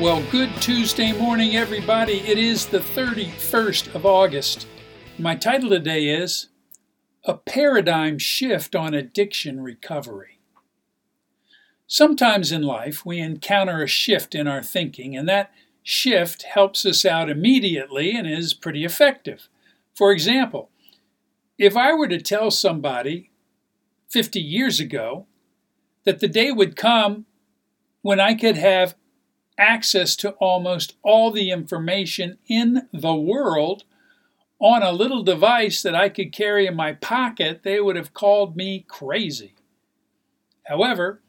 Well, good Tuesday morning, everybody. It is the 31st of August. My title today is A Paradigm Shift on Addiction Recovery. Sometimes in life, we encounter a shift in our thinking, and that shift helps us out immediately and is pretty effective. For example, if I were to tell somebody 50 years ago that the day would come when I could have access to almost all the information in the world on a little device that I could carry in my pocket, they would have called me crazy. However,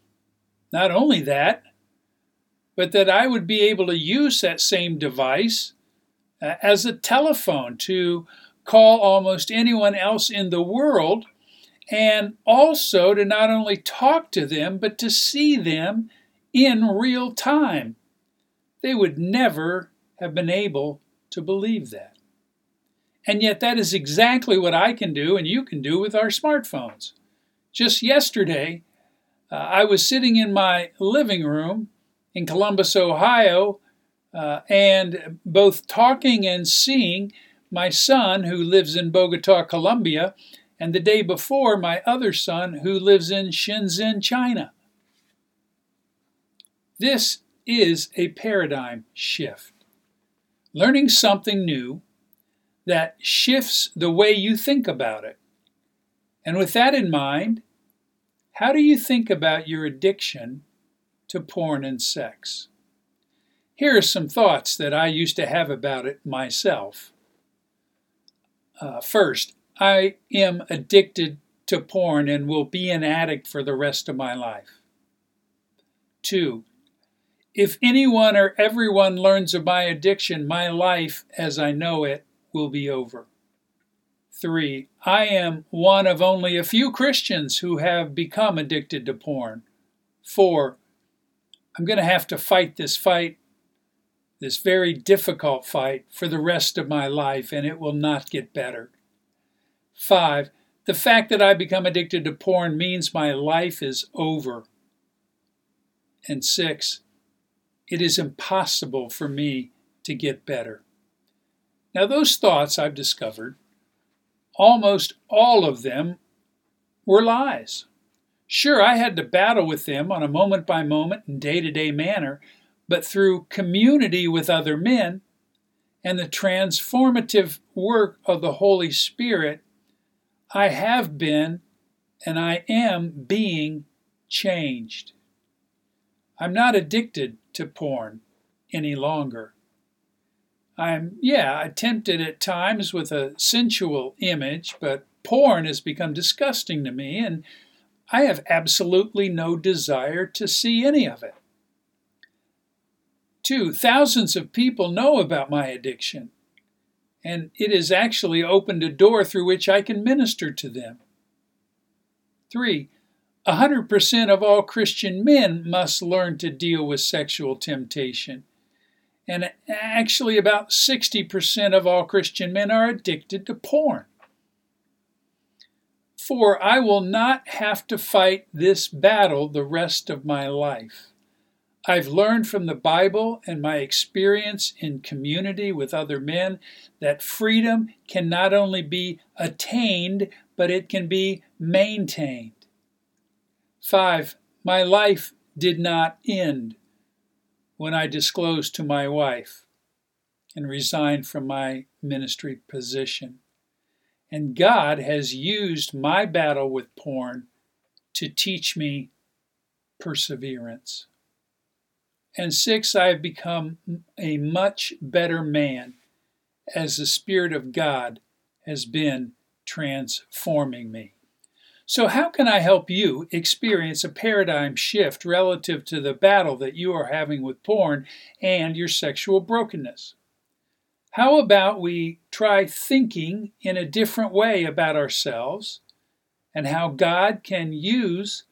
not only that, but that I would be able to use that same device uh, as a telephone to call almost anyone else in the world and also to not only talk to them, but to see them in real time. They would never have been able to believe that. And yet, that is exactly what I can do and you can do with our smartphones. Just yesterday, uh, I was sitting in my living room in Columbus, Ohio, uh, and both talking and seeing my son, who lives in Bogota, Colombia, and the day before, my other son, who lives in Shenzhen, China. This is a paradigm shift. Learning something new that shifts the way you think about it. And with that in mind, how do you think about your addiction to porn and sex? Here are some thoughts that I used to have about it myself. Uh, first, I am addicted to porn and will be an addict for the rest of my life. Two, if anyone or everyone learns of my addiction, my life as I know it will be over. 3. I am one of only a few Christians who have become addicted to porn. 4. I'm going to have to fight this fight, this very difficult fight, for the rest of my life, and it will not get better. 5. The fact that I become addicted to porn means my life is over. And 6 it is impossible for me to get better. Now, those thoughts I've discovered, almost all of them were lies. Sure, I had to battle with them on a moment by moment and day to day manner, but through community with other men and the transformative work of the Holy Spirit, I have been and I am being changed. I'm not addicted to porn any longer. I'm, yeah, tempted at times with a sensual image, but porn has become disgusting to me, and I have absolutely no desire to see any of it. Two, thousands of people know about my addiction, and it has actually opened a door through which I can minister to them. Three, 100% of all Christian men must learn to deal with sexual temptation. And actually, about 60% of all Christian men are addicted to porn. For I will not have to fight this battle the rest of my life. I've learned from the Bible and my experience in community with other men that freedom can not only be attained, but it can be maintained. 5. My life did not end when I disclosed to my wife and resigned from my ministry position. And God has used my battle with porn to teach me perseverance. And six, I have become a much better man as the Spirit of God has been transforming me. So, how can I help you experience a paradigm shift relative to the battle that you are having with porn and your sexual brokenness? How about we try thinking in a different way about ourselves and how God can use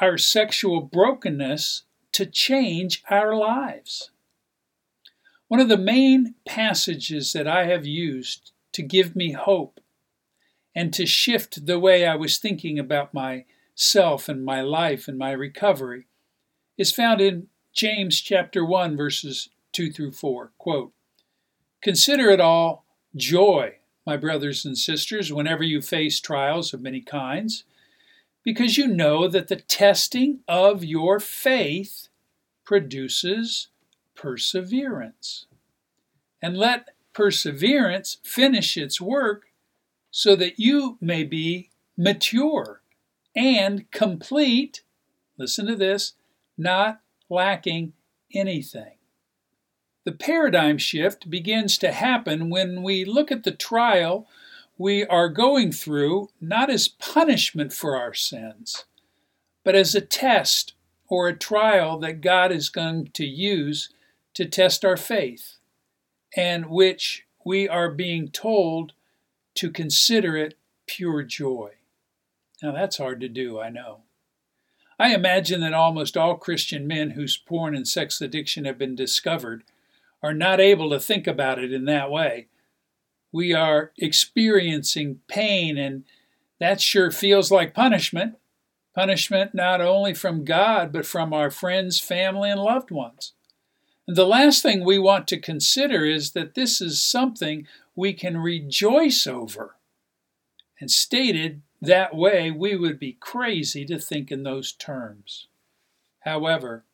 our sexual brokenness to change our lives? One of the main passages that I have used to give me hope and to shift the way I was thinking about myself and my life and my recovery is found in James chapter 1 verses 2 through 4. Quote, Consider it all joy, my brothers and sisters, whenever you face trials of many kinds, because you know that the testing of your faith produces perseverance. And let perseverance finish its work so that you may be mature and complete. Listen to this not lacking anything. The paradigm shift begins to happen when we look at the trial we are going through not as punishment for our sins, but as a test or a trial that God is going to use to test our faith, and which we are being told to consider it pure joy. Now, that's hard to do, I know. I imagine that almost all Christian men whose porn and sex addiction have been discovered are not able to think about it in that way. We are experiencing pain, and that sure feels like punishment. Punishment not only from God, but from our friends, family, and loved ones. And the last thing we want to consider is that this is something we can rejoice over. And stated that way, we would be crazy to think in those terms. However,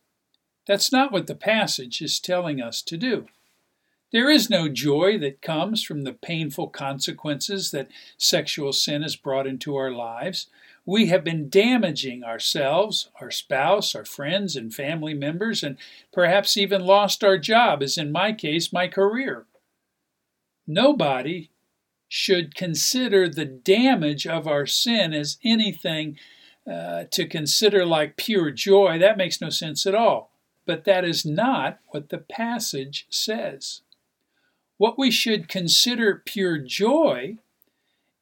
that's not what the passage is telling us to do. There is no joy that comes from the painful consequences that sexual sin has brought into our lives. We have been damaging ourselves, our spouse, our friends, and family members, and perhaps even lost our job, as in my case, my career. Nobody should consider the damage of our sin as anything uh, to consider like pure joy. That makes no sense at all. But that is not what the passage says. What we should consider pure joy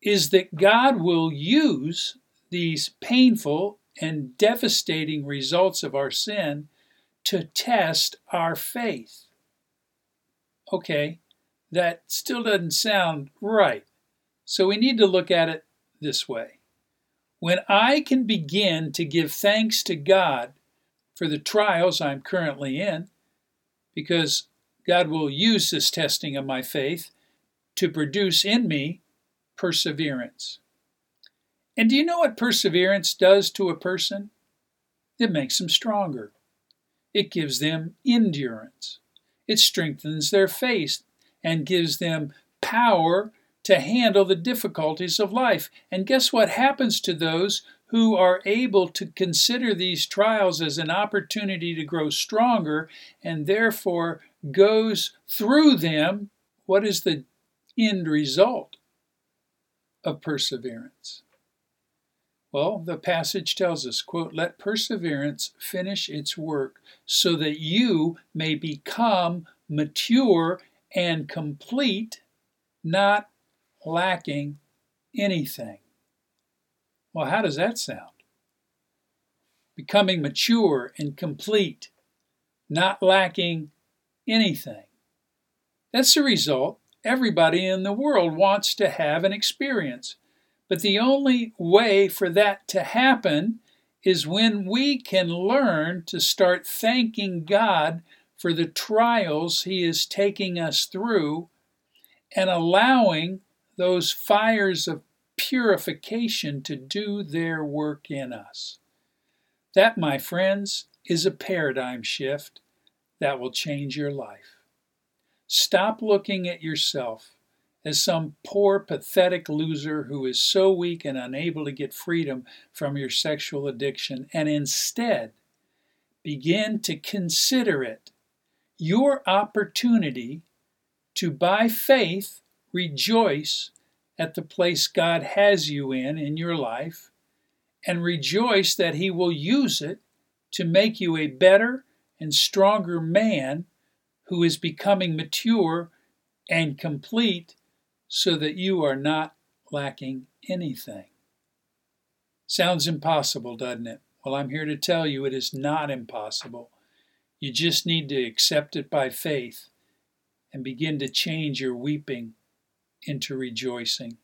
is that God will use these painful and devastating results of our sin to test our faith. Okay, that still doesn't sound right. So we need to look at it this way. When I can begin to give thanks to God for the trials I'm currently in, because God will use this testing of my faith to produce in me perseverance. And do you know what perseverance does to a person? It makes them stronger. It gives them endurance. It strengthens their faith and gives them power to handle the difficulties of life. And guess what happens to those who are able to consider these trials as an opportunity to grow stronger and therefore goes through them? What is the end result of perseverance? Well, the passage tells us, quote, let perseverance finish its work so that you may become mature and complete, not lacking anything. Well, how does that sound? Becoming mature and complete, not lacking anything. That's the result everybody in the world wants to have and experience. But the only way for that to happen is when we can learn to start thanking God for the trials He is taking us through and allowing those fires of purification to do their work in us. That, my friends, is a paradigm shift that will change your life. Stop looking at yourself as some poor, pathetic loser who is so weak and unable to get freedom from your sexual addiction, and instead begin to consider it your opportunity to, by faith, rejoice at the place God has you in in your life and rejoice that He will use it to make you a better and stronger man who is becoming mature and complete so that you are not lacking anything. Sounds impossible, doesn't it? Well, I'm here to tell you it is not impossible. You just need to accept it by faith and begin to change your weeping into rejoicing.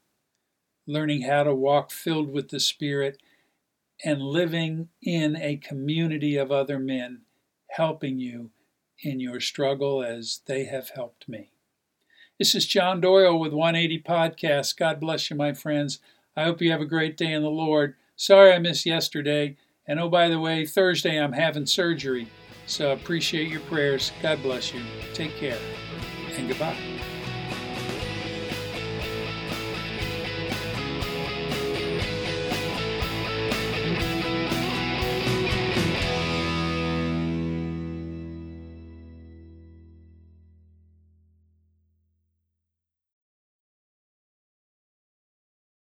Learning how to walk filled with the Spirit and living in a community of other men helping you in your struggle as they have helped me. This is John Doyle with 180 Podcast. God bless you, my friends. I hope you have a great day in the Lord. Sorry I missed yesterday. And oh, by the way, Thursday I'm having surgery. So I appreciate your prayers. God bless you. Take care. And goodbye.